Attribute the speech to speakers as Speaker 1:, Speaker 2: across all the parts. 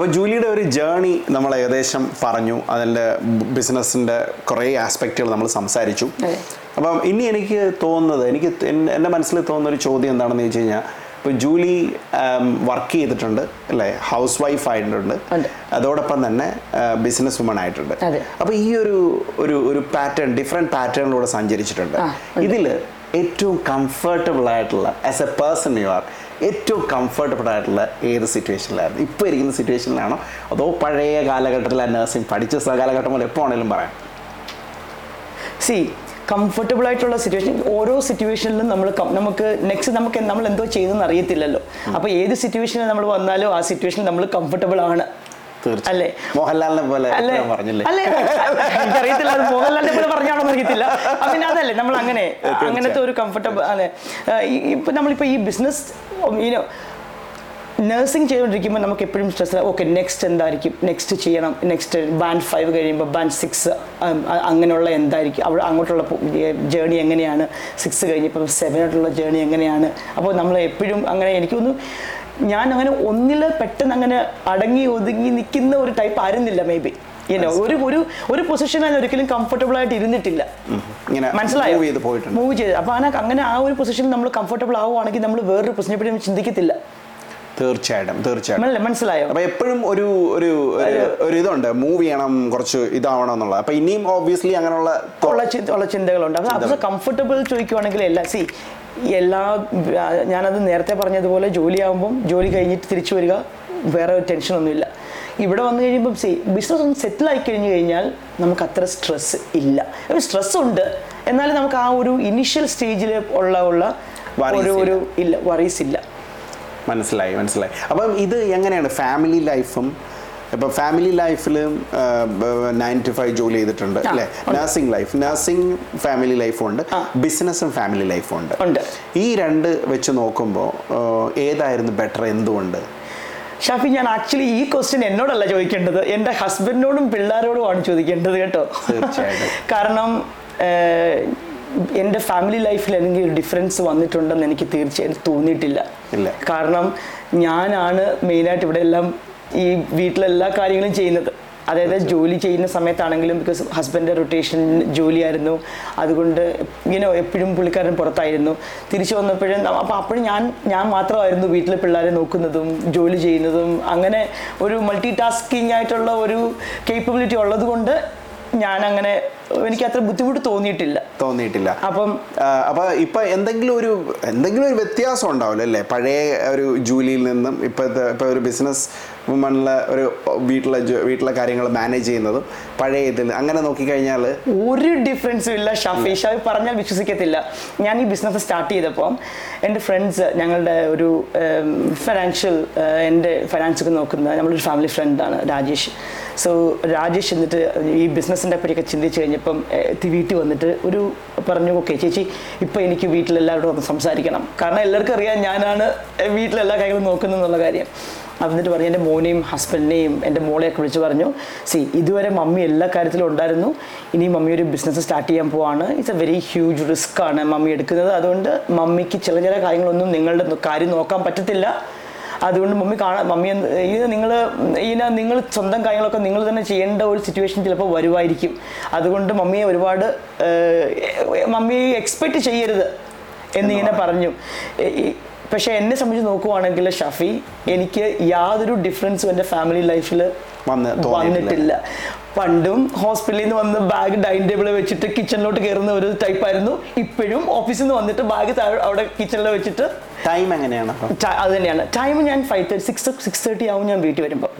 Speaker 1: അപ്പോൾ ജൂലിയുടെ ഒരു ജേണി നമ്മൾ ഏകദേശം പറഞ്ഞു. അതിന്റെ ബിസിനസ്സിന്റെ കുറേ ആസ്പെക്റ്റുകൾ നമ്മൾ സംസാരിച്ചു. അപ്പം ഇനി എനിക്ക് തോന്നുന്നത് എനിക്ക് എൻ- എന്റെ മനസ്സിൽ തോന്നുന്ന ഒരു ചോദ്യം എന്താണെന്ന് ചോദിച്ചു കഴിഞ്ഞാൽ ഇപ്പോൾ ജൂലി വർക്ക് ചെയ്തിട്ടുണ്ട് അല്ലേ? ഹൗസ് വൈഫ് ആയിട്ടുണ്ട് അതോടൊപ്പം തന്നെ ബിസിനസ് വുമൺ ആയിട്ടുണ്ട്. അപ്പോൾ ഈ ഒരു ഒരു ഒരു പാറ്റേൺ ഡിഫറെന്റ് പാറ്റേണിലൂടെ സഞ്ചരിച്ചിട്ടുണ്ട്.
Speaker 2: ഇതിൽ
Speaker 1: ഇതിൽ ഏറ്റവും കംഫർട്ടബിൾ ആയിട്ടുള്ള as a person you are ഏറ്റവും കംഫർട്ടബിൾ ആയിട്ടുള്ള ഏത് സിറ്റുവേഷനിലായിരുന്നു ഇപ്പോൾ ഇരിക്കുന്ന സിറ്റുവേഷനിലാണോ അതോ പഴയ കാലഘട്ടത്തിൽ ആ നഴ്സിംഗ് പഠിച്ച കാലഘട്ടം പോലെ എപ്പോൾ ആണെങ്കിലും പറയാം.
Speaker 2: സി കംഫർട്ടബിൾ ആയിട്ടുള്ള സിറ്റുവേഷൻ ഓരോ സിറ്റുവേഷനിലും നമ്മൾ നമുക്ക് നെക്സ്റ്റ് നമുക്ക് നമ്മൾ എന്തോ ചെയ്തെന്ന് അറിയത്തില്ലല്ലോ അപ്പോൾ ഏത് സിറ്റുവേഷനിൽ നമ്മൾ വന്നാലും ആ സിറ്റുവേഷനിൽ നമ്മൾ കംഫർട്ടബിൾ ആണ്. അല്ലേ?
Speaker 1: മോഹൻലാലിനെ പോലെ
Speaker 2: അല്ലേ?
Speaker 1: പറഞ്ഞില്ലേ?
Speaker 2: അല്ലേ? എനിക്കറിയത്തില്ല അത് മോഹൻലാലിനെ പോലെ പറഞ്ഞാണോ അറിയത്തില്ല. പിന്നെ അതല്ലേ നമ്മൾ അങ്ങനെ അങ്ങനത്തെ ഒരു കംഫർട്ടബിൾ അതെ ഇപ്പൊ നമ്മളിപ്പോ ഈ ബിസിനസ് ഈനോ നഴ്സിംഗ് ചെയ്തുകൊണ്ടിരിക്കുമ്പോൾ നമുക്ക് എപ്പോഴും സ്ട്രെസ് ഓക്കെ നെക്സ്റ്റ് എന്തായിരിക്കും? നെക്സ്റ്റ് ചെയ്യണം നെക്സ്റ്റ് ബാൻഡ് ഫൈവ് കഴിയുമ്പോൾ ബാൻഡ് സിക്സ് അങ്ങനെയുള്ള എന്തായിരിക്കും? അവിടെ അങ്ങോട്ടുള്ള ജേണി എങ്ങനെയാണ്? സിക്സ് കഴിഞ്ഞപ്പോൾ സെവനോട്ടുള്ള ജേണി എങ്ങനെയാണ്? അപ്പോൾ നമ്മൾ എപ്പോഴും അങ്ങനെ എനിക്കൊന്ന് ഞാൻ അങ്ങനെ ഒന്നിൽ പെട്ടെന്ന് അങ്ങനെ അടങ്ങി ഒതുങ്ങി നിൽക്കുന്ന ഒരു ടൈപ്പ് ആയിരുന്നില്ല മേ ബി ഒരു ഒരു ഒരു ഒരു ഞാൻ ഒരിക്കലും കംഫർട്ടബിൾ ആയിട്ട് ഇരുന്നിട്ടില്ല. മനസ്സിലായോ? മൂവ് ചെയ്ത് അപ്പൊ അങ്ങനെ അങ്ങനെ ആ ഒരു പൊസിഷനിൽ നമ്മൾ കംഫർട്ടബിൾ ആവുകയാണെങ്കിൽ നമ്മൾ വേറൊരു പൊസിഷനെ പറ്റി ചിന്തിക്കത്തില്ല.
Speaker 1: തീർച്ചയായിട്ടും തീർച്ചയായിട്ടും.
Speaker 2: മനസ്സിലായോ?
Speaker 1: അപ്പൊ എപ്പോഴും ഒരു ഒരു ഒരു- ഇതുണ്ട്. മൂവ് ചെയ്യണം കുറച്ച് ഇതാവണം എന്നുള്ളത് അപ്പൊ ഇനിയും ഓബിയസ്ലി അങ്ങനെയുള്ള
Speaker 2: ചിന്തകളുണ്ട്. അപ്പൊ കംഫർട്ടബിൾ ചോദിക്കുവാണെങ്കിൽ അല്ല സി എല്ലാ ഞാനത് നേരത്തെ പറഞ്ഞതുപോലെ ജോലിയാകുമ്പം ജോലി കഴിഞ്ഞിട്ട് തിരിച്ചു വരിക വേറെ ഒരു ടെൻഷനൊന്നുമില്ല ഇവിടെ വന്നു കഴിയുമ്പം സി ബിസിനസ് ഒന്ന് സെറ്റിൽ ആയി കഴിഞ്ഞു കഴിഞ്ഞാൽ നമുക്ക് അത്ര സ്ട്രെസ് ഇല്ല. സ്ട്രെസ് ഉണ്ട്. എന്നാലും നമുക്ക് ആ ഒരു ഇനിഷ്യൽ സ്റ്റേജിൽ ഉള്ള ഉള്ള ഒരു ഒരു ഇല്ല. വറീസ് ഇല്ല.
Speaker 1: മനസ്സിലായി മനസ്സിലായി. അപ്പം ഇത് എങ്ങനെയാണ്? ഫാമിലി ലൈഫും ഇപ്പൊ ഫാമിലി ലൈഫിൽ നയൻ ടു ഫൈവ് ജോലി ചെയ്തിട്ടുണ്ട് അല്ലെ നഴ്സിംഗ് ലൈഫ് നഴ്സിംഗ് ഫാമിലി ലൈഫും ഉണ്ട്. ബിസിനസ്സും ഫാമിലി ലൈഫും ഉണ്ട്. ഈ രണ്ട് വെച്ച് നോക്കുമ്പോൾ ഏതായിരുന്നു ബെറ്റർ എന്തുകൊണ്ട്
Speaker 2: ഷാഫി ഞാൻ ആക്ച്വലി ഈ ക്വസ്റ്റ്യൻ എന്നോടല്ല ചോദിക്കേണ്ടത് എന്റെ ഹസ്ബൻഡിനോടും പിള്ളേരോടുമാണ് ചോദിക്കേണ്ടത് കേട്ടോ. കാരണം എന്റെ ഫാമിലി ലൈഫിൽ എന്തെങ്കിലും ഒരു ഡിഫറൻസ് വന്നിട്ടുണ്ടെന്ന് എനിക്ക് തീർച്ചയായിട്ടും തോന്നിയിട്ടില്ല
Speaker 1: ഇല്ല.
Speaker 2: കാരണം ഞാനാണ് മെയിനായിട്ട് ഇവിടെ എല്ലാം ഈ വീട്ടിലെല്ലാ കാര്യങ്ങളും ചെയ്യുന്നത്. അതായത് ജോലി ചെയ്യുന്ന സമയത്താണെങ്കിലും ബിക്കോസ് ഹസ്ബൻഡ് റൊട്ടേഷൻ ജോലിയായിരുന്നു. അതുകൊണ്ട് ഇങ്ങനെ എപ്പോഴും പുള്ളിക്കാരൻ പുറത്തായിരുന്നു. തിരിച്ചു വന്നപ്പോഴും അപ്പോൾ അപ്പോഴും ഞാൻ ഞാൻ മാത്രമായിരുന്നു വീട്ടിലെ പിള്ളേരെ നോക്കുന്നതും ജോലി ചെയ്യുന്നതും. അങ്ങനെ ഒരു മൾട്ടി ടാസ്കിങ് ആയിട്ടുള്ള ഒരു കേപ്പബിലിറ്റി ഉള്ളത് കൊണ്ട് ഞാൻ അങ്ങനെ എനിക്ക് അത്ര ബുദ്ധിമുട്ട് തോന്നിയിട്ടില്ല.
Speaker 1: തോന്നിയിട്ടില്ല.
Speaker 2: അപ്പം
Speaker 1: അപ്പൊ ഇപ്പൊ എന്തെങ്കിലും ഒരു എന്തെങ്കിലും ഒരു വ്യത്യാസം ഉണ്ടാവില്ല അല്ലേ? പഴയ ഒരു ജോലിയിൽ നിന്നും ഇപ്പോഴത്തെ ഇപ്പൊ ഒരു ബിസിനസ് വുമണിലെ ഒരു വീട്ടിലെ വീട്ടിലെ കാര്യങ്ങൾ മാനേജ് ചെയ്യുന്നതും പഴയ ഇതിൽ അങ്ങനെ നോക്കിക്കഴിഞ്ഞാൽ
Speaker 2: ഒരു ഡിഫറൻസും ഇല്ല. ഷാഫി ഷാഫി പറഞ്ഞാൽ വിശ്വസിക്കത്തില്ല. ഞാൻ ഈ ബിസിനസ് സ്റ്റാർട്ട് ചെയ്തപ്പോൾ എന്റെ ഫ്രണ്ട്സ് ഞങ്ങളുടെ ഒരു ഫിനാൻഷ്യൽ എന്റെ ഫിനാൻസ് ഒക്കെ നോക്കുന്ന നമ്മളൊരു ഫാമിലി ഫ്രണ്ടാണ് രാജേഷ്. സോ രാജേഷ് എന്നിട്ട് ഈ ബിസിനസ്സിന്റെ പറ്റിയൊക്കെ ചിന്തിച്ച് കഴിഞ്ഞപ്പം വീട്ടിൽ വന്നിട്ട് ഒരു പറഞ്ഞു ഓക്കെ ചേച്ചി ഇപ്പോൾ എനിക്ക് വീട്ടിലെല്ലാവരോടും ഒന്ന് സംസാരിക്കണം. കാരണം എല്ലാവർക്കും അറിയാം ഞാനാണ് വീട്ടിലെല്ലാ കാര്യങ്ങളും നോക്കുന്നതെന്നുള്ള കാര്യം. എന്നിട്ട് പറഞ്ഞു എന്റെ മോനെയും ഹസ്ബൻഡിനെയും എന്റെ മോളെയൊക്കെ വിളിച്ച് പറഞ്ഞു സി ഇതുവരെ മമ്മി എല്ലാ കാര്യത്തിലും ഉണ്ടായിരുന്നു. ഇനി മമ്മി ഒരു ബിസിനസ് സ്റ്റാർട്ട് ചെയ്യാൻ പോവാണ്. It's a very huge risk ആണ് മമ്മി എടുക്കുന്നത്. അതുകൊണ്ട് മമ്മിക്ക് ചില ചില കാര്യങ്ങളൊന്നും നിങ്ങളുടെ കാര്യം നോക്കാൻ പറ്റത്തില്ല. അതുകൊണ്ട് മമ്മി കാണാൻ മമ്മി ഇത് നിങ്ങൾ ഇതിനെ നിങ്ങൾ സ്വന്തം കാര്യങ്ങളൊക്കെ നിങ്ങൾ തന്നെ ചെയ്യേണ്ട ഒരു സിറ്റുവേഷൻ ചിലപ്പോൾ വരുമായിരിക്കും അതുകൊണ്ട് മമ്മിയെ ഒരുപാട് മമ്മി മമ്മിയെ എക്സ്പെക്റ്റ് ചെയ്യരുത് എന്നിങ്ങനെ പറഞ്ഞു. പക്ഷെ എന്നെ സംബന്ധിച്ച് നോക്കുവാണെങ്കിൽ ഷഫി എനിക്ക് യാതൊരു ഡിഫറൻസും എന്റെ ഫാമിലി ലൈഫിൽ
Speaker 1: വന്ന്
Speaker 2: വന്നിട്ടില്ല. പണ്ടും ഹോസ്പിറ്റലിൽ നിന്ന് വന്ന് ബാഗ് ഡൈനിങ് ടേബിൾ വെച്ചിട്ട് കിച്ചണിലോട്ട് കയറുന്ന ഒരു ടൈപ്പായിരുന്നു ഇപ്പോഴും ഓഫീസിൽ നിന്ന് വന്നിട്ട് ബാഗ് അവിടെ കിച്ചണിൽ വെച്ചിട്ട്
Speaker 1: ടൈം എങ്ങനെയാണ്?
Speaker 2: അത് തന്നെയാണ്. ടൈം ഞാൻ five thirty six six thirty ആവും ഞാൻ വീട്ടിൽ വരുമ്പോൾ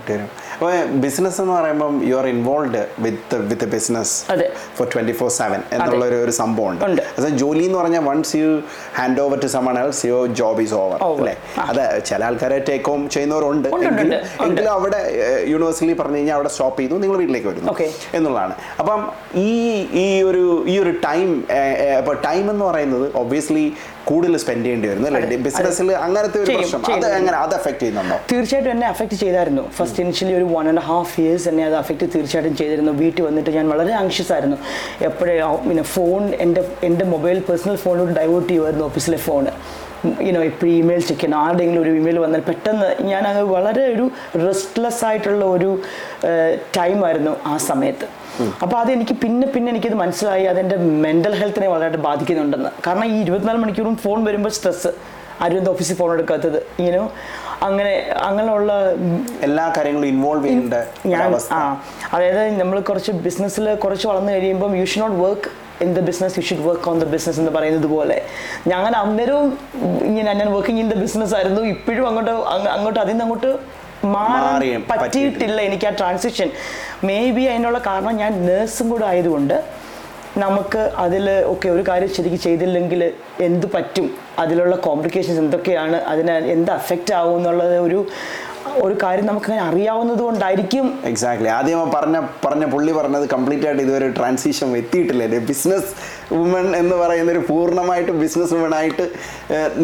Speaker 1: അപ്പോൾ ബിസിനസ് എന്ന് പറയുമ്പോൾ you are involve with with business
Speaker 2: അതെ.
Speaker 1: ഫോർ ട്വന്റി ഫോർ സെവൻ എന്നുള്ള ഒരു സംഭവം
Speaker 2: ഉണ്ട്.
Speaker 1: ജോലി എന്ന് പറഞ്ഞാൽ once you hand over to someone else job is is
Speaker 2: Over.
Speaker 1: അല്ലേ? അതെ ചില ആൾക്കാരെ ടേക്ക് ഹോം ചെയ്യുന്നവരുണ്ട് എങ്കിലും അവിടെ യൂണിവേഴ്സിറ്റി പറഞ്ഞു കഴിഞ്ഞാൽ അവിടെ സ്റ്റോപ്പ് ചെയ്തു നിങ്ങൾ വീട്ടിലേക്ക് വരുന്നു. എന്നുള്ളതാണ്. അപ്പം ഈ ഈ ഒരു ഈ ഒരു ടൈം അപ്പോൾ ടൈം എന്ന് പറയുന്നത് ഒബ്വിയസ്ലി കൂടുതൽ സ്പെൻഡ് ചെയ്യേണ്ടി വരുന്നു അല്ലേ? ബിസിനസ്സിൽ അങ്ങനത്തെ ഒരു പ്രശ്നം. അത്. എങ്ങനെ അത് എഫക്ട് ചെയ്യുന്നുണ്ടോ?
Speaker 2: തീർച്ചയായിട്ടും എന്നെ അഫക്ട് ചെയ്തായിരുന്നു. ഫസ്റ്റ് ഇനിഷ്യലി ഒരു വൺ ആൻഡ് ഹാഫ് ഇയേഴ്സ് എന്നെ അത് അഫക്ട് തീർച്ചയായിട്ടും ചെയ്തിരുന്നു. വീട്ടിൽ വന്നിട്ട് ഞാൻ വളരെ ആങ്ഷ്യസ് ആയിരുന്നു. എപ്പോഴേ പിന്നെ ഫോൺ എന്റെ എന്റെ മൊബൈൽ പേഴ്സണൽ ഫോണിലോട്ട് ഡൈവേർട്ട് ചെയ്യുമായിരുന്നു ഓഫീസിലെ ഫോൺ ഇനോ ഇപ്പോൾ ഇമെയിൽ ചെക്ക് ചെയ്യണം ആരുടെയെങ്കിലും ഒരു ഇമെയിൽ വന്നാൽ പെട്ടെന്ന് ഞാൻ അത് വളരെ ഒരു റെസ്റ്റ്ലെസ് ആയിട്ടുള്ള ഒരു ടൈം ആയിരുന്നു ആ സമയത്ത്. അപ്പോൾ അതെനിക്ക് പിന്നെ പിന്നെ എനിക്കത് മനസ്സിലായി. അതെന്റെ മെന്റൽ ഹെൽത്തിനെ വളരെയായിട്ട് ബാധിക്കുന്നുണ്ടെന്ന്. കാരണം ഈ ഇരുപത്തിനാല് മണിക്കൂറും ഫോൺ വരുമ്പോൾ സ്ട്രെസ്സ് ആരും ഓഫീസിൽ ഫോൺ എടുക്കാത്തത്? ഇങ്ങനെ അങ്ങനെ അങ്ങനെയുള്ള
Speaker 1: എല്ലാ കാര്യങ്ങളും ഇൻവോൾവ് ചെയ്യേണ്ട
Speaker 2: ഞാൻ ആ. അതായത് നമ്മൾ കുറച്ച് ബിസിനസ്സിൽ കുറച്ച് വളർന്നു കഴിയുമ്പം you should not work in the business you should work on the business എന്ന് പറയുന്നത് പോലെ. ഞങ്ങൾ അന്നേരവും ഇങ്ങനെ ഞാൻ വർക്കിംഗ് ഇൻ ദ ബിസിനസ് ആയിരുന്നു. ഇപ്പോഴും അങ്ങോട്ട് അങ്ങോട്ട് അതിൽ നിന്ന് അങ്ങോട്ട് മാറാൻ പറ്റിയിട്ടില്ല എനിക്ക് ആ ട്രാൻസിഷൻ മേ ബി അതിനുള്ള കാരണം ഞാൻ നേഴ്സും കൂടെ ആയതുകൊണ്ട് നമുക്ക് അതിൽ ഓക്കെ ഒരു കാര്യം ശരിക്കും ചെയ്തില്ലെങ്കിൽ എന്ത് പറ്റും? അതിലുള്ള കോംപ്ലിക്കേഷൻസ് എന്തൊക്കെയാണ്? അതിന് എന്ത് അഫക്റ്റ് ആവും എന്നുള്ളത് ഒരു ഒരു കാര്യം നമുക്ക് അങ്ങനെ അറിയാവുന്നത് കൊണ്ടായിരിക്കും.
Speaker 1: എക്സാക്ട്ലി ആദ്യം പറഞ്ഞ പറഞ്ഞ പുള്ളി പറഞ്ഞത് കംപ്ലീറ്റ് ആയിട്ട് ഇതുവരെ ട്രാൻസിഷൻ എത്തിയിട്ടില്ല. ബിസിനസ് വുമൺ എന്ന് പറയുന്ന ഒരു പൂർണമായിട്ട് ബിസിനസ് വുമൺ ആയിട്ട്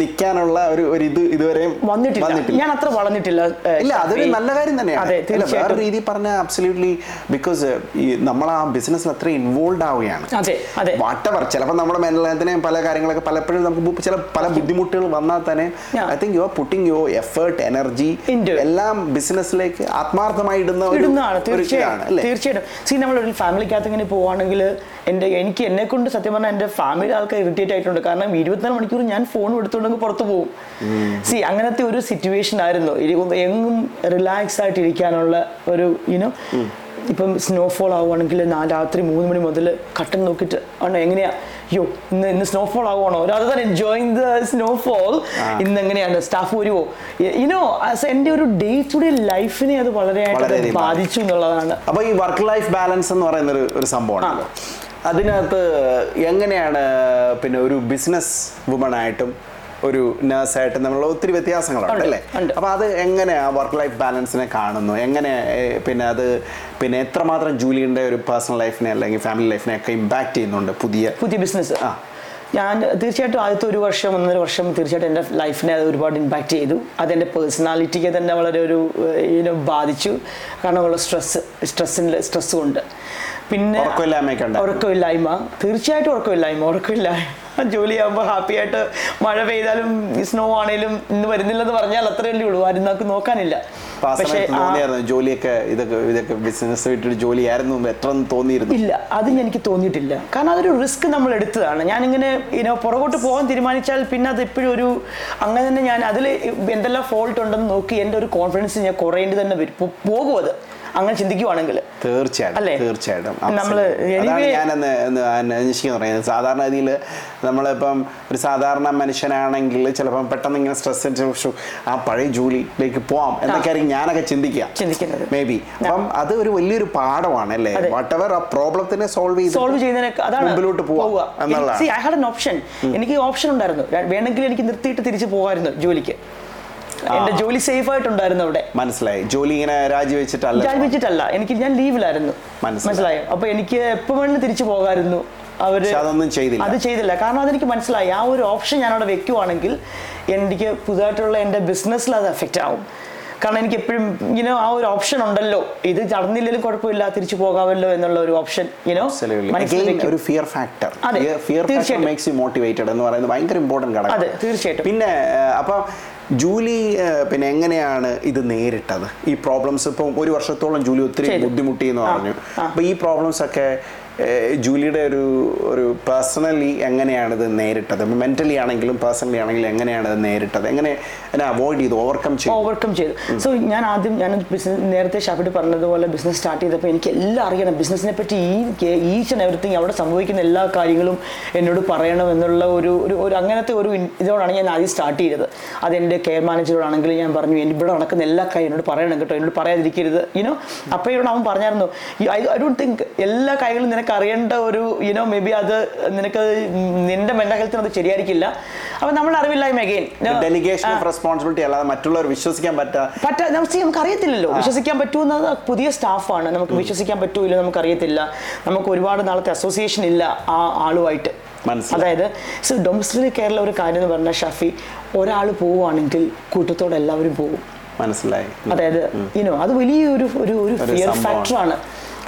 Speaker 1: നിൽക്കാനുള്ള ഒരു ഒരു ഇത് ഇതുവരെയും
Speaker 2: വന്നിട്ടില്ല. ഞാൻ അത്ര വളർന്നിട്ടില്ല
Speaker 1: ഇല്ല അതൊരു നല്ല കാര്യം തന്നെയാണ്. വേറെ രീതി പറഞ്ഞ അബ്സല്യൂട്ട്ലി ബിക്കോസ് ഈ നമ്മൾ ആ ബിസിനസ്സിൽ അത്ര ഇൻവോൾവ് ആവുകയാണ്. വാട്ടവർ ചിലപ്പോൾ നമ്മുടെ മെന്റലിനെ പല കാര്യങ്ങളൊക്കെ പലപ്പോഴും നമുക്ക് ചില പല ബുദ്ധിമുട്ടുകൾ വന്നാൽ തന്നെ I think you are putting your effort energy എല്ലാം ബിസിനസ്സിലേക്ക് ആത്മാർത്ഥമായി ഇടുന്ന തീർച്ചയായിട്ടും
Speaker 2: തീർച്ചയായിട്ടും. സി നമ്മളൊരു ഫാമിലിക്കകത്ത് ഇങ്ങനെ പോവുകയാണെങ്കിൽ എന്റെ എനിക്ക് എന്നെ കൊണ്ട് സത്യം പറഞ്ഞാൽ എന്റെ ഫാമിലി ആൾക്കാർ ഇറിറ്റേറ്റ് ആയിട്ടുണ്ട്. കാരണം ഇരുപത്തിനാല് മണിക്കൂർ ഞാൻ ഫോൺ എടുത്തുകൊണ്ടെങ്കിൽ പുറത്തു പോകും. സി അങ്ങനത്തെ ഒരു സിറ്റുവേഷൻ ആയിരുന്നു. എങ്ങും റിലാക്സ് ആയിട്ട് ഇരിക്കാനുള്ള ഒരു യുനോ ഇപ്പം സ്നോഫോൾ ആവുകയാണെങ്കിൽ നാല് രാത്രി മൂന്ന് മണി മുതൽ കട്ടൻ നോക്കിയിട്ട് ആണോ എങ്ങനെയാ? അയ്യോ ഇന്ന് ഇന്ന് snowfall ആവുകയാണോ rather than enjoying the snowfall ഇന്ന് എങ്ങനെയാണ്? സ്റ്റാഫ് വരുമോ ഇനോ എന്റെ ഒരു ഡേ ടു ഡേ ലൈഫിനെ അത് വളരെയായിട്ട് അത് ബാധിച്ചു എന്നുള്ളതാണ്.
Speaker 1: അപ്പോൾ ഈ വർക്ക് ലൈഫ് ബാലൻസ് എന്ന് പറയുന്ന ഒരു സംഭവമാണല്ലോ. അതിനകത്ത് എങ്ങനെയാണ് പിന്നെ ഒരു ബിസിനസ് വുമൺ ആയിട്ടും ഒരു നേഴ്സായിട്ടും തമ്മിലുള്ള ഒത്തിരി വ്യത്യാസങ്ങളുണ്ട് അല്ലേ. അപ്പോൾ അത് എങ്ങനെ ആ വർക്ക് ലൈഫ് ബാലൻസിനെ കാണുന്നു? എങ്ങനെ പിന്നെ അത് പിന്നെ എത്രമാത്രം ജൂലിയുടെ ഒരു പേഴ്സണൽ ലൈഫിനെ അല്ലെങ്കിൽ ഫാമിലി ലൈഫിനെ ഒക്കെ ഇമ്പാക്ട് ചെയ്യുന്നുണ്ട് പുതിയ
Speaker 2: പുതിയ ബിസിനസ്
Speaker 1: ആ.
Speaker 2: ഞാൻ തീർച്ചയായിട്ടും ആദ്യത്തെ ഒരു വർഷം ഒന്നര വർഷം തീർച്ചയായിട്ടും എന്റെ ലൈഫിനെ അത് ഒരുപാട് ഇമ്പാക്റ്റ് ചെയ്തു. അതെന്റെ പേഴ്സണാലിറ്റിക്ക് തന്നെ വളരെ ഒരു ഇതിനെ ബാധിച്ചു. കാരണം ഉള്ള സ്ട്രെസ് സ്ട്രെസ്സിന്റെ സ്ട്രെസ് കൊണ്ട് പിന്നെ. ഉറക്കമില്ലായ്മ. തീർച്ചയായിട്ടും ഉറക്കമില്ലായ്മ. ഉറക്കമില്ലായ്മ ജോലിയാകുമ്പോൾ ഹാപ്പി ആയിട്ട് മഴ പെയ്താലും സ്നോ ആണേലും ഇന്ന് വരുന്നില്ലെന്ന് പറഞ്ഞാൽ അത്രയല്ലേ ഉള്ളൂ. ആരും നമുക്ക് നോക്കാനില്ല.
Speaker 1: ജോലിയൊക്കെ ഇതൊക്കെ ഇതൊക്കെ ബിസിനസ് വിട്ടൊരു ജോലിയായിരുന്നു എന്ന് എത്ര തോന്നിയിരുന്നു?
Speaker 2: ഇല്ല അത് എനിക്ക് തോന്നിയിട്ടില്ല. കാരണം അതൊരു റിസ്ക് നമ്മൾ എടുത്തതാണ്. ഞാനിങ്ങനെ ഇനോ പുറകോട്ട് പോകാൻ തീരുമാനിച്ചാൽ പിന്നെ അത് എപ്പോഴും ഒരു അങ്ങനെ തന്നെ ഞാൻ അതിൽ എന്തെല്ലാം ഫോൾട്ട് ഉണ്ടെന്ന് നോക്കി എന്റെ ഒരു കോൺഫിഡൻസ് ഞാൻ കുറയേണ്ടി തന്നെ വരും. പോകും അത്. അങ്ങനെ ചിന്തിക്കുവാണെങ്കിൽ.
Speaker 1: തീർച്ചയായിട്ടും
Speaker 2: അല്ലേ?
Speaker 1: ഞാനെന്ന് പറയുന്നത് സാധാരണ രീതിയിൽ നമ്മളിപ്പം ഒരു സാധാരണ മനുഷ്യനാണെങ്കിൽ ചിലപ്പം പെട്ടെന്ന് ഇങ്ങനെ സ്ട്രെസ് ആ പഴയ ജോലിയിലേക്ക് പോവാം എന്നൊക്കെ ആയിരിക്കും ഞാനൊക്കെ ചിന്തിക്കുക.
Speaker 2: ചിന്തിക്കുന്നത്.
Speaker 1: മേ ബി അപ്പം അത് ഒരു വലിയൊരു പാഠമാണ് അല്ലേ. വാട്ട് എവർ ആ പ്രോബ്ലത്തിനെ സോൾവ് ചെയ്ത്
Speaker 2: സോൾവ് ചെയ്യുന്നതിനൊക്കെ അതാണ്
Speaker 1: മുമ്പിലോട്ട് പോവുക. എന്നുള്ളതാണ്.
Speaker 2: ഐ ഹാഡ് എൻ ഓപ്ഷൻ എനിക്ക് ഓപ്ഷൻ ഉണ്ടായിരുന്നു. വേണമെങ്കിൽ എനിക്ക് നിർത്തിയിട്ട് തിരിച്ചു പോകാമായിരുന്നു ജോലിക്ക്. എന്റെ ജോലി സേഫ് ആയിട്ടുണ്ടായിരുന്നു അവിടെ.
Speaker 1: മനസ്സിലായി. ജോലി ഇങ്ങനെ രാജിവെച്ചിട്ടല്ല.
Speaker 2: രാജിവെച്ചിട്ടല്ല എനിക്ക് ഞാൻ ലീവിലായിരുന്നു
Speaker 1: മനസ്സിലായോ.
Speaker 2: അപ്പൊ എനിക്ക് എപ്പോ വേണമെങ്കിലും തിരിച്ചു പോകാമായിരുന്നു.
Speaker 1: അവർ അതൊന്നും ചെയ്തില്ല.
Speaker 2: അത് ചെയ്തില്ല. കാരണം അതെനിക്ക് മനസ്സിലായി. ആ ഒരു ഓപ്ഷൻ ഞാൻ അവിടെ വെക്കുവാണെങ്കിൽ എനിക്ക് പുതുതായിട്ടുള്ള എന്റെ ബിസിനസ്സിൽ അത് എഫക്റ്റ് ആവും. കാരണം എനിക്ക് എപ്പോഴും ഇങ്ങനെ ആ ഒരു ഓപ്ഷൻ ഉണ്ടല്ലോ. ഇത് നടന്നില്ലെങ്കിലും കുഴപ്പമില്ല. തിരിച്ചു പോകാമല്ലോ എന്നുള്ള ഒരു ഓപ്ഷൻ
Speaker 1: ഒരു ഫിയർ ഫാക്ടർ
Speaker 2: അതെ, തീർച്ചയായിട്ടും.
Speaker 1: എന്ന് പറയുന്നത് ഭയങ്കര ഇമ്പോർട്ടന്റ്
Speaker 2: അതെ തീർച്ചയായിട്ടും.
Speaker 1: പിന്നെ അപ്പം ജൂലി പിന്നെ എങ്ങനെയാണ് ഇത് നേരിട്ടത്? ഈ പ്രോബ്ലംസ് ഇപ്പം ഒരു വർഷത്തോളം ജൂലി ഒത്തിരി
Speaker 2: ചെയ്തു.
Speaker 1: ബുദ്ധിമുട്ടി എന്ന് പറഞ്ഞു.
Speaker 2: അപ്പോൾ
Speaker 1: അപ്പൊ ഈ പ്രോബ്ലംസ് ഒക്കെ ജൂലിയുടെ ഒരു ഒരു പേഴ്സണലി എങ്ങനെയാണിത് നേരിട്ടത്? മെന്റലി ആണെങ്കിലും പേഴ്സണലി ആണെങ്കിലും എങ്ങനെയാണ് ഇത് നേരിട്ടത്? എങ്ങനെ അവോയ്ഡ് ചെയ്തു ഓവർകം ചെയ്തു?
Speaker 2: ഓവർകം ചെയ്തു. സോ ഞാൻ ആദ്യം ഞാൻ ബിസിനസ് നേരത്തെ ഷാഫിട്ട് പറഞ്ഞതുപോലെ ബിസിനസ് സ്റ്റാർട്ട് ചെയ്തപ്പോൾ എനിക്ക് എല്ലാം അറിയണം. ബിസിനസ്സിനെ പറ്റി ഈ ഈച്ച് ആൻഡ് എവറിത്തിങ് അവിടെ സംഭവിക്കുന്ന എല്ലാ കാര്യങ്ങളും എന്നോട് പറയണം എന്നുള്ള ഒരു ഒരു അങ്ങനത്തെ ഒരു ഇതോടാണ് ഞാൻ ആദ്യം സ്റ്റാർട്ട് ചെയ്തത്. അതെന്റെ കെയർ മാനേജറോടാണെങ്കിലും ഞാൻ പറഞ്ഞു എന്റെ ഇവിടെ നടക്കുന്ന എല്ലാ കാര്യം എന്നോട് പറയണം കേട്ടോ. എന്നോട് പറയാതിരിക്കരുത്. യുനോ അപ്പോൾ എന്നോട് അവൻ പറഞ്ഞായിരുന്നു ഐ ഐ ഡോണ്ട് തിങ്ക് എല്ലാ കാര്യങ്ങളും നിനക്ക് അറിയേണ്ട ഒരു യുനോ മേ ബി അത് നിനക്ക് നിന്റെ മെന്റൽ ഹെൽത്തിന് അത് ശരിയായിരിക്കില്ല. അപ്പൊ നമ്മൾ അറിവില്ലായ്മ അഗൈൻ
Speaker 1: ഡെലിഗേഷൻ ഓഫ് റെസ്പോൺസിബിലിറ്റി അല്ലാതെ മറ്റുള്ളവർ വിശ്വസിക്കാൻ പറ്റാ
Speaker 2: പറ്റാ നമുക്ക് അറിയത്തില്ലല്ലോ വിശ്വസിക്കാൻ പറ്റുമെന്നത് പുതിയ സ്റ്റാഫാണ് നമുക്ക് വിശ്വസിക്കാൻ പറ്റൂല്ലോ നമുക്ക് അറിയത്തില്ല നമുക്ക് ഒരുപാട് നാളത്തെ അസോസിയേഷൻ ഇല്ല ആ ആളുമായിട്ട്. അതായത് സോ ഡൊമസ്റ്റിക് കേരള ഒരു കാര്യം എന്ന് പറഞ്ഞാൽ ഷഫി ഒരാൾ പോവുകയാണെങ്കിൽ കൂട്ടത്തോടെ എല്ലാവരും പോകും
Speaker 1: മനസ്സിലായി.
Speaker 2: അതായത് യുനോ അത് വലിയൊരു ഒരു ഒരു
Speaker 1: ഒരു
Speaker 2: ഫിയർ ഫാക്ടറാണ്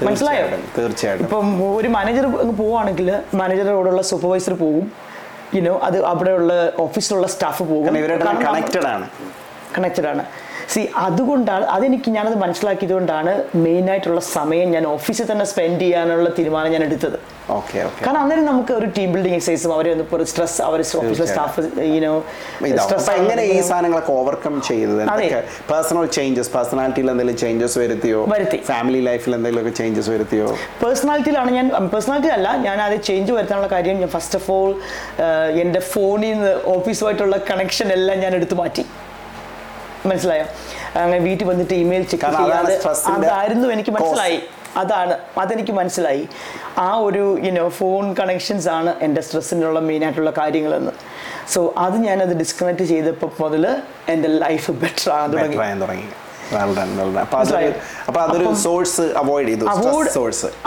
Speaker 2: മനസ്സിലായോ?
Speaker 1: തീർച്ചയായിട്ടും
Speaker 2: ഇപ്പം ഒരു മാനേജർ പോവുകയാണെങ്കിൽ മാനേജറോടുള്ള സൂപ്പർവൈസർ പോകും യുനോ അത് അവിടെയുള്ള ഓഫീസിലുള്ള സ്റ്റാഫ് പോകും.
Speaker 1: കണക്റ്റഡ് ആണ്.
Speaker 2: കണക്റ്റഡ് ആണ്. സി അതുകൊണ്ടാണ് അതെനിക്ക് ഞാനത് മനസ്സിലാക്കിയത് കൊണ്ടാണ് മെയിനായിട്ടുള്ള സമയം ഞാൻ ഓഫീസിൽ തന്നെ സ്പെൻഡ് ചെയ്യാനുള്ള തീരുമാനം ഞാൻ എടുത്തത്.
Speaker 1: ഓക്കെ
Speaker 2: കാരണം അന്നേരം നമുക്ക് ഒരു ടീം ബിൽഡിംഗ് എക്സസൈസും അവരെ ഒന്ന് സ്ട്രെസ് അവർ ഓഫീസിലെ സ്റ്റാഫ് യുനോ
Speaker 1: എങ്ങനെ ഈ സാധനങ്ങളൊക്കെ ഓവർകം ചെയ്തത്? പേഴ്സണൽ ചേഞ്ചസ് പേഴ്സണാലിറ്റിയിൽ എന്തെങ്കിലും ചേഞ്ചസ് വരുത്തിയോ?
Speaker 2: വരുത്തി.
Speaker 1: ഫാമിലി ലൈഫിൽ എന്തെങ്കിലുമൊക്കെ ചേഞ്ചസ് വരുത്തിയോ?
Speaker 2: പേഴ്സണാലിറ്റിയിലാണ് ഞാൻ പേഴ്സണാലിറ്റി അല്ല ഞാൻ അത് ചേഞ്ച് വരുത്താനുള്ള കാര്യം ഞാൻ ഫസ്റ്റ് ഓഫ് ഓൾ എന്റെ ഫോണിൽ നിന്ന് ഓഫീസുമായിട്ടുള്ള കണക്ഷൻ എല്ലാം ഞാൻ എടുത്തു മാറ്റി. മനസ്സിലായോ? അങ്ങനെ വീട്ടിൽ വന്നിട്ട് ഇമെയിൽ ചെക്ക് ചെയ്യാതെ അതായിരുന്നു എനിക്ക് മനസ്സിലായി. അതാണ്. അതെനിക്ക് മനസ്സിലായി. ആ ഒരു യുനോ ഫോൺ കണക്ഷൻസ് ആണ് എന്റെ സ്ട്രെസ്സിനുള്ള മെയിനായിട്ടുള്ള കാര്യങ്ങളെന്ന്. സോ അത് ഞാനത് ഡിസ്കണക്ട് ചെയ്തപ്പോൾ മുതൽ എന്റെ ലൈഫ് ബെറ്റർ ആകാൻ തുടങ്ങി.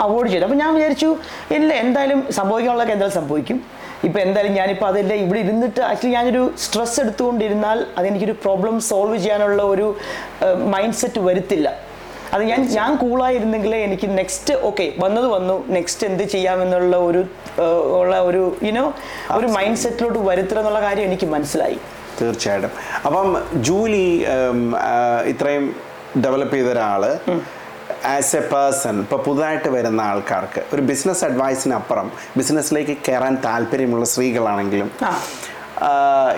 Speaker 1: അവോയ്ഡ് ചെയ്തു.
Speaker 2: അപ്പൊ ഞാൻ വിചാരിച്ചു ഇല്ല എന്തായാലും സംഭവിക്കാനുള്ളതൊക്കെ എന്തായാലും സംഭവിക്കും. ഇപ്പം എന്തായാലും ഞാനിപ്പോൾ അതെല്ലാം ഇവിടെ ഇരുന്നിട്ട് ആക്ച്വലി ഞാനൊരു സ്ട്രെസ് എടുത്തുകൊണ്ടിരുന്നാൽ അതെനിക്കൊരു പ്രോബ്ലം സോൾവ് ചെയ്യാനുള്ള ഒരു മൈൻഡ് സെറ്റ് വരുത്തില്ല. അത് ഞാൻ ഞാൻ കൂളായിരുന്നെങ്കിൽ എനിക്ക് നെക്സ്റ്റ് ഓക്കെ വന്നത് വന്നു. നെക്സ്റ്റ് എന്ത് ചെയ്യാമെന്നുള്ള ഒരു ഉള്ള ഒരു യുനോ ഒരു മൈൻഡ് സെറ്റിലോട്ട് വരുത്തുക എന്നുള്ള കാര്യം എനിക്ക് മനസ്സിലായി.
Speaker 1: തീർച്ചയായിട്ടും. അപ്പം ജൂലി ഇത്രയും ഡെവലപ്പ് ചെയ്ത ഒരാൾ ആസ് എ പേഴ്സൺ ഇപ്പോൾ പുതുതായിട്ട് വരുന്ന ആൾക്കാർക്ക് ഒരു ബിസിനസ് അഡ്വൈസിനപ്പുറം ബിസിനസ്സിലേക്ക് കയറാൻ താല്പര്യമുള്ള സ്ത്രീകളാണെങ്കിലും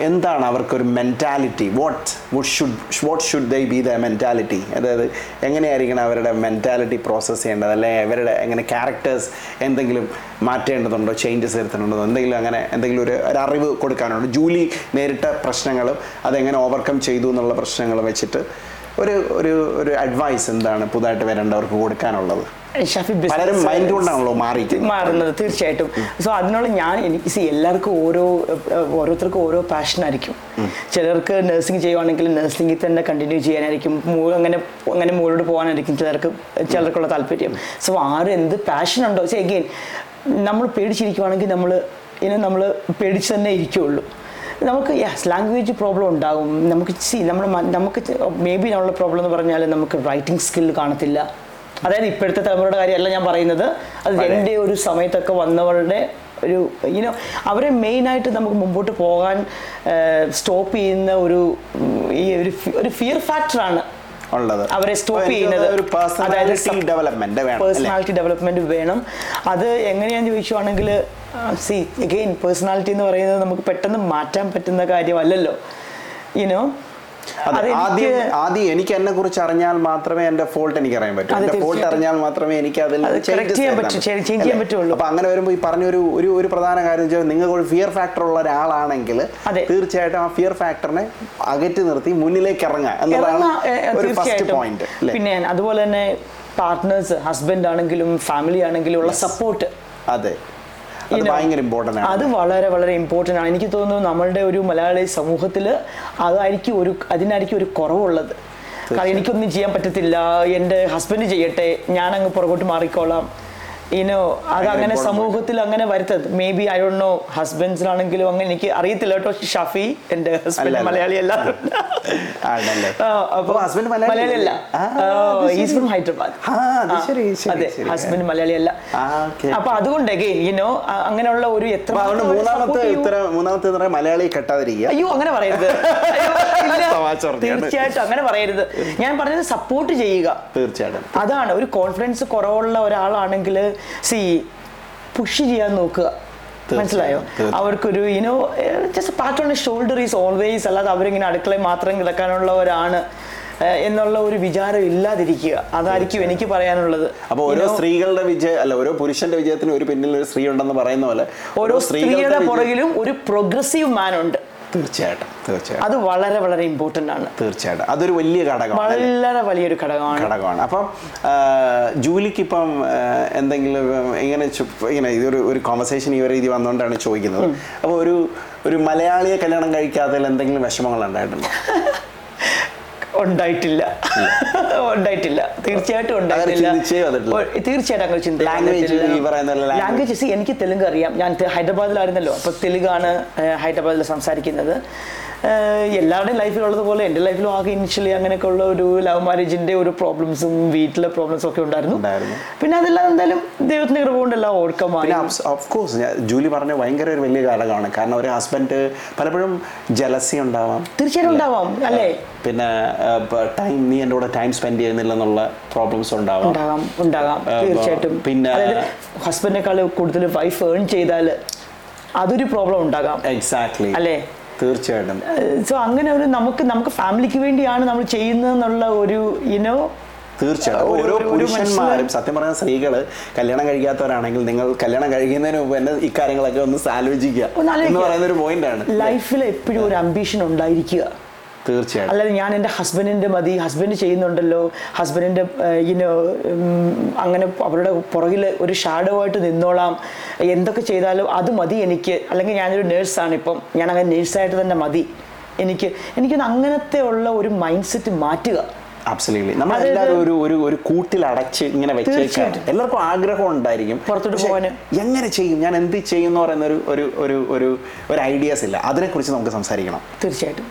Speaker 1: എന്താണ് അവർക്കൊരു mentality what would should what should they be the mentality അതായത് എങ്ങനെയായിരിക്കണം അവരുടെ മെന്റാലിറ്റി പ്രോസസ്സ് ചെയ്യേണ്ടത്? അല്ലെങ്കിൽ അവരുടെ എങ്ങനെ ക്യാരക്ടേഴ്സ് എന്തെങ്കിലും മാറ്റേണ്ടതുണ്ടോ? ചേഞ്ചസ് വരുത്തേണ്ടതുണ്ടോ? എന്തെങ്കിലും അങ്ങനെ എന്തെങ്കിലും ഒരു ഒരു അറിവ് കൊടുക്കാനുണ്ടോ? ജൂലി നേരിട്ട പ്രശ്നങ്ങളും അതെങ്ങനെ ഓവർകം ചെയ്തു എന്നുള്ള പ്രശ്നങ്ങൾ വെച്ചിട്ട് ഒരു ഒരു ഒരു അഡ്വൈസ് എന്താണ് പുതുതായിട്ട് വരേണ്ടവർക്ക് കൊടുക്കാനുള്ളത്?
Speaker 2: ഷഫി
Speaker 1: പലരും മൈൻഡ് കൊണ്ടാണല്ലോ മാറിയിരിക്കുന്നത്
Speaker 2: മാറുന്നത് തീർച്ചയായിട്ടും. സോ അതിനുള്ള ഞാൻ എനിക്ക് സി എല്ലാവർക്കും ഓരോ ഓരോരുത്തർക്കും ഓരോ പാഷൻ ആയിരിക്കും. ചിലർക്ക് നഴ്സിംഗ് ചെയ്യുവാണെങ്കിൽ നഴ്സിംഗിൽ തന്നെ കണ്ടിന്യൂ ചെയ്യാനായിരിക്കും അങ്ങനെ അങ്ങനെ മുകളിലോട്ട് പോകാനായിരിക്കും ചിലർക്ക് ചിലർക്കുള്ള താല്പര്യം. സോ ആരും എന്ത് പാഷൻ ഉണ്ടോ എഗെയിൻ നമ്മൾ പേടിച്ചിരിക്കുവാണെങ്കിൽ നമ്മൾ ഇനി നമ്മൾ പേടിച്ച് തന്നെ ഇരിക്കുകയുള്ളൂ നമുക്ക് യെസ് ലാംഗ്വേജ് പ്രോബ്ലം ഉണ്ടാകും. നമുക്ക് സി നമ്മൾ നമുക്ക് മേ ബി നമ്മളുടെ പ്രോബ്ലം എന്ന് പറഞ്ഞാൽ നമുക്ക് റൈറ്റിംഗ് സ്കിൽ കാണത്തില്ല. അതായത് ഇപ്പോഴത്തെ തലമുറയുടെ കാര്യമല്ല ഞാൻ പറയുന്നത്. അത് എന്റെ ഒരു സമയത്തൊക്കെ വന്നവരുടെ ഒരു യുനോ അവരെ മെയിനായിട്ട് നമുക്ക് മുമ്പോട്ട് പോകാൻ സ്റ്റോപ്പ് ചെയ്യുന്ന ഒരു ഈ ഒരു ഒരു ഫിയർ ഫാക്ടറാണ്
Speaker 1: ഉള്ളത്.
Speaker 2: അവരെ
Speaker 1: സ്റ്റോപ്പ്
Speaker 2: ചെയ്യുന്നത്. അതായത്
Speaker 1: ഡെവലപ്മെന്റ് വേണം
Speaker 2: പേഴ്സണാലിറ്റി ഡെവലപ്മെന്റ് വേണം. അത് എങ്ങനെയാന്ന് ചോദിക്കുവാണെങ്കിൽ സി അഗെയിൻ പേഴ്സണാലിറ്റി എന്ന് പറയുന്നത് നമുക്ക് പെട്ടെന്ന് മാറ്റാൻ പറ്റുന്ന കാര്യമല്ലല്ലോ. യുനോ
Speaker 1: ആദ്യം ആദ്യം എനിക്ക് എന്നെ കുറിച്ച് അറിഞ്ഞാൽ മാത്രമേ എന്റെ ഫോൾട്ട് എനിക്ക് അറിയാൻ പറ്റൂ എന്റെ ഫോൾട്ട് അറിഞ്ഞാൽ മാത്രമേ എനിക്ക് അതിൽ
Speaker 2: ചേഞ്ച് ചെയ്യാൻ? പറ്റുള്ളൂ.
Speaker 1: അപ്പൊ അങ്ങനെ വരുമ്പോൾ ഈ പറഞ്ഞ ഒരു ഒരു പ്രധാന കാര്യം വെച്ചാൽ നിങ്ങൾക്ക് ഒരു ഫിയർ ഫാക്ടർ ഉള്ള ഒരാളാണെങ്കിൽ തീർച്ചയായിട്ടും ആ ഫിയർ ഫാക്ടറിനെ അകറ്റി നിർത്തി മുന്നിലേക്ക് ഇറങ്ങുക
Speaker 2: ഏ,
Speaker 1: ഒരു ഫസ്റ്റ് പോയിന്റ്
Speaker 2: പിന്നെ അതുപോലെ തന്നെ പാർട്ട്നേഴ്സ് ഹസ്ബൻഡ് ആണെങ്കിലും ഫാമിലി ആണെങ്കിലും ഉള്ള സപ്പോർട്ട്
Speaker 1: അത്. ഭയങ്കര ഇമ്പോർട്ടന്റ് ആണ്.
Speaker 2: അത് വളരെ വളരെ ഇമ്പോർട്ടന്റ് ആണ്. എനിക്ക് തോന്നുന്നു നമ്മളുടെ ഒരു മലയാളി സമൂഹത്തിൽ അതായിരിക്കും ഒരു അതിനായിരിക്കും ഒരു കുറവുള്ളത്. കാരണം എനിക്കൊന്നും ചെയ്യാൻ പറ്റത്തില്ല. എന്റെ ഹസ്ബൻഡ് ചെയ്യട്ടെ ഞാൻ അങ്ങ് പുറകോട്ട് മാറിക്കോളാം. ഇനോ അത് അങ്ങനെ സമൂഹത്തിൽ അങ്ങനെ വരുത്തത് maybe I don't know ഹസ്ബൻഡ്സിനാണെങ്കിലും അങ്ങനെ എനിക്ക് അറിയത്തില്ല കേട്ടോ. ഷഫി
Speaker 1: എന്റെ
Speaker 2: ഹസ്ബൻഡ്. മലയാളി അല്ല.
Speaker 1: അപ്പൊ ഹസ്ബൻഡ് മലയാളി അല്ല.
Speaker 2: Is from Hyderabad.
Speaker 1: അത്
Speaker 2: ഹസ്ബൻഡ്
Speaker 1: മലയാളി അല്ല.
Speaker 2: അപ്പൊ അതുകൊണ്ട് ഇനോ യുനോ അങ്ങനെയുള്ള ഒരു എത്ര
Speaker 1: മൂന്നാമത്തെ മലയാളി കെട്ടാതിരിക്കുക.
Speaker 2: അയ്യോ അങ്ങനെ പറയരുത്. തീർച്ചയായിട്ടും അങ്ങനെ പറയരുത്. ഞാൻ പറഞ്ഞത് സപ്പോർട്ട് ചെയ്യുക.
Speaker 1: തീർച്ചയായിട്ടും.
Speaker 2: അതാണ്. ഒരു കോൺഫിഡൻസ് കുറവുള്ള ഒരാളാണെങ്കിൽ സി പുഷ് ചെയ്യാൻ നോക്കുക മനസ്സിലായോ? അവർക്കൊരു you know just part on shoulder is always അല്ലാതെ അവരിങ്ങനെ അടുക്കളയിൽ മാത്രം കിടക്കാനുള്ളവരാണ് ഏഹ്, എന്നുള്ള ഒരു വിചാരം ഇല്ലാതിരിക്കുക. അതായിരിക്കും എനിക്ക് പറയാനുള്ളത്.
Speaker 1: അപ്പൊ ഓരോ സ്ത്രീകളുടെ വിജയം അല്ല ഓരോ പുരുഷന്റെ വിജയത്തിന് ഒരു പിന്നിൽ ഒരു സ്ത്രീ ഉണ്ടെന്ന് പറയുന്ന പോലെ
Speaker 2: ഓരോ സ്ത്രീയുടെ പുറകിലും ഒരു പ്രോഗ്രസീവ് മാൻ ഉണ്ട്.
Speaker 1: തീർച്ചയായിട്ടും തീർച്ചയായിട്ടും.
Speaker 2: അത് വളരെ വളരെ ഇമ്പോർട്ടന്റ് ആണ്.
Speaker 1: തീർച്ചയായിട്ടും. അതൊരു വലിയ ഘടകമാണ്.
Speaker 2: വളരെ വലിയൊരു ഘടകമാണ്.
Speaker 1: ഘടകമാണ്. അപ്പം ജൂലിക്ക് ഇപ്പം എന്തെങ്കിലും ഇങ്ങനെ ഇങ്ങനെ ഇതൊരു ഒരു കോൺവെർസേഷൻ ഈ ഒരു രീതി വന്നുകൊണ്ടാണ് ചോദിക്കുന്നത്. അപ്പോൾ ഒരു ഒരു മലയാളിയെ കല്യാണം കഴിക്കാത്തതിൽ എന്തെങ്കിലും വിഷമങ്ങൾ ഉണ്ടായിട്ടുണ്ടോ?
Speaker 2: ഉണ്ടായിട്ടില്ല. ഉണ്ടായിട്ടില്ല. തീർച്ചയായിട്ടും ഉണ്ടായിട്ടില്ല. തീർച്ചയായിട്ടും അങ്ങനെ ചിന്ത
Speaker 1: ലാംഗ്വേജ്
Speaker 2: ലാംഗ്വേജസ് എനിക്ക് തെലുങ്ക് അറിയാം. ഞാൻ ഹൈദരാബാദിലായിരുന്നല്ലോ. അപ്പോൾ തെലുങ്കാണ് ഹൈദരാബാദിൽ സംസാരിക്കുന്നത്. എല്ലാവരുടെയും എല്ലാവരുടെയും ലൈഫിലുള്ളതുപോലെ എന്റെ ലൈഫിലും ആകെ ഇനിഷ്യലി അങ്ങനെയൊക്കെ ഉള്ള ഒരു ലവ് മാരേജിന്റെ ഒരു പ്രോബ്ലംസും വീട്ടിലെ പ്രോബ്ലംസും ഒക്കെ ഉണ്ടായിരുന്നു. പിന്നെ അതെല്ലാം എന്തായാലും ദൈവത്തിന്റെ കൃപ കൊണ്ടെല്ലാം ഓർക്കമായി.
Speaker 1: ഓഫ് കോഴ്സ് ജൂലി പറഞ്ഞ ഭയങ്കര ഒരു വലിയ ഘടകമാണ് കാരണം ഒരു ഹസ്ബൻഡ് പലപ്പോഴും ജലസി ഉണ്ടാവാം.
Speaker 2: തീർച്ചയായിട്ടും ഉണ്ടാവാം. അല്ലേ?
Speaker 1: പിന്നെ ടൈം നീ എന്റെ കൂടെ ടൈം സ്പെൻഡ് ചെയ്യുന്നില്ല എന്നുള്ള പ്രോബ്ലംസ് ഉണ്ടാവും
Speaker 2: ഉണ്ടാകാം ഉണ്ടാകാം തീർച്ചയായിട്ടും.
Speaker 1: പിന്നെ-
Speaker 2: ഹസ്ബൻഡിനേക്കാൾ കൂടുതൽ വൈഫ് ഏൺ ചെയ്താൽ അതൊരു പ്രോബ്ലം ഉണ്ടാകാം.
Speaker 1: എക്സാക്ട്ലി
Speaker 2: അല്ലേ?
Speaker 1: തീർച്ചയായിട്ടും.
Speaker 2: സോ അങ്ങനെ ഒരു നമുക്ക് നമുക്ക് ഫാമിലിക്ക് വേണ്ടിയാണ് നമ്മൾ ചെയ്യുന്നതെന്നുള്ള ഒരു ഇനോ
Speaker 1: തീർച്ചയായിട്ടും. ഓരോ പുരുഷന്മാരും സത്യം പറഞ്ഞ സ്ത്രീകൾ കല്യാണം കഴിക്കാത്തവരാണെങ്കിൽ നിങ്ങൾ കല്യാണം കഴിക്കുന്നതിന് മുമ്പ് തന്നെ ഇക്കാര്യങ്ങളൊക്കെ ഒന്ന് ആലോചിക്കുക. എന്ന് പറയുന്ന ഒരു പോയിന്റ് ആണ്.
Speaker 2: ലൈഫിൽ എപ്പോഴും ഒരു അംബീഷൻ ഉണ്ടായിരിക്കുക.
Speaker 1: തീർച്ചയായിട്ടും.
Speaker 2: അല്ലാതെ ഞാൻ എന്റെ ഹസ്ബൻഡിന്റെ മതി ഹസ്ബൻഡ് ചെയ്യുന്നുണ്ടല്ലോ. ഹസ്ബൻഡിന്റെ ഇനോ അങ്ങനെ അവരുടെ പുറകിൽ ഒരു ഷാഡോ ആയിട്ട് നിന്നോളാം. എന്തൊക്കെ ചെയ്താലും അത് മതി എനിക്ക്. അല്ലെങ്കിൽ ഞാനൊരു നേഴ്സാണ് ഇപ്പം. ഞാൻ അങ്ങനെ നേഴ്സായിട്ട് തന്നെ മതി. എനിക്ക് എനിക്കൊന്ന് അങ്ങനത്തെ ഉള്ള ഒരു മൈൻഡ് സെറ്റ് മാറ്റുക.
Speaker 1: അബ്സല്യൂട്ട്ലി നമ്മൾ എല്ലാവരും ഒരു ഒരു ഒരു കൂട്ടിൽ അടച്ച് ഇങ്ങനെ
Speaker 2: തീർച്ചയായിട്ടും.
Speaker 1: എല്ലാവർക്കും ആഗ്രഹം ഉണ്ടായിരിക്കും.
Speaker 2: പുറത്തോട്ട് പോകാൻ
Speaker 1: എങ്ങനെ ചെയ്യും? ഞാൻ എന്ത് ചെയ്യും എന്ന് പറയുന്ന ഒരു ഒരു ഒരു ഒരു ഒരു ഐഡിയാസ് ഇല്ല. അതിനെക്കുറിച്ച് നമുക്ക് സംസാരിക്കണം.
Speaker 2: തീർച്ചയായിട്ടും.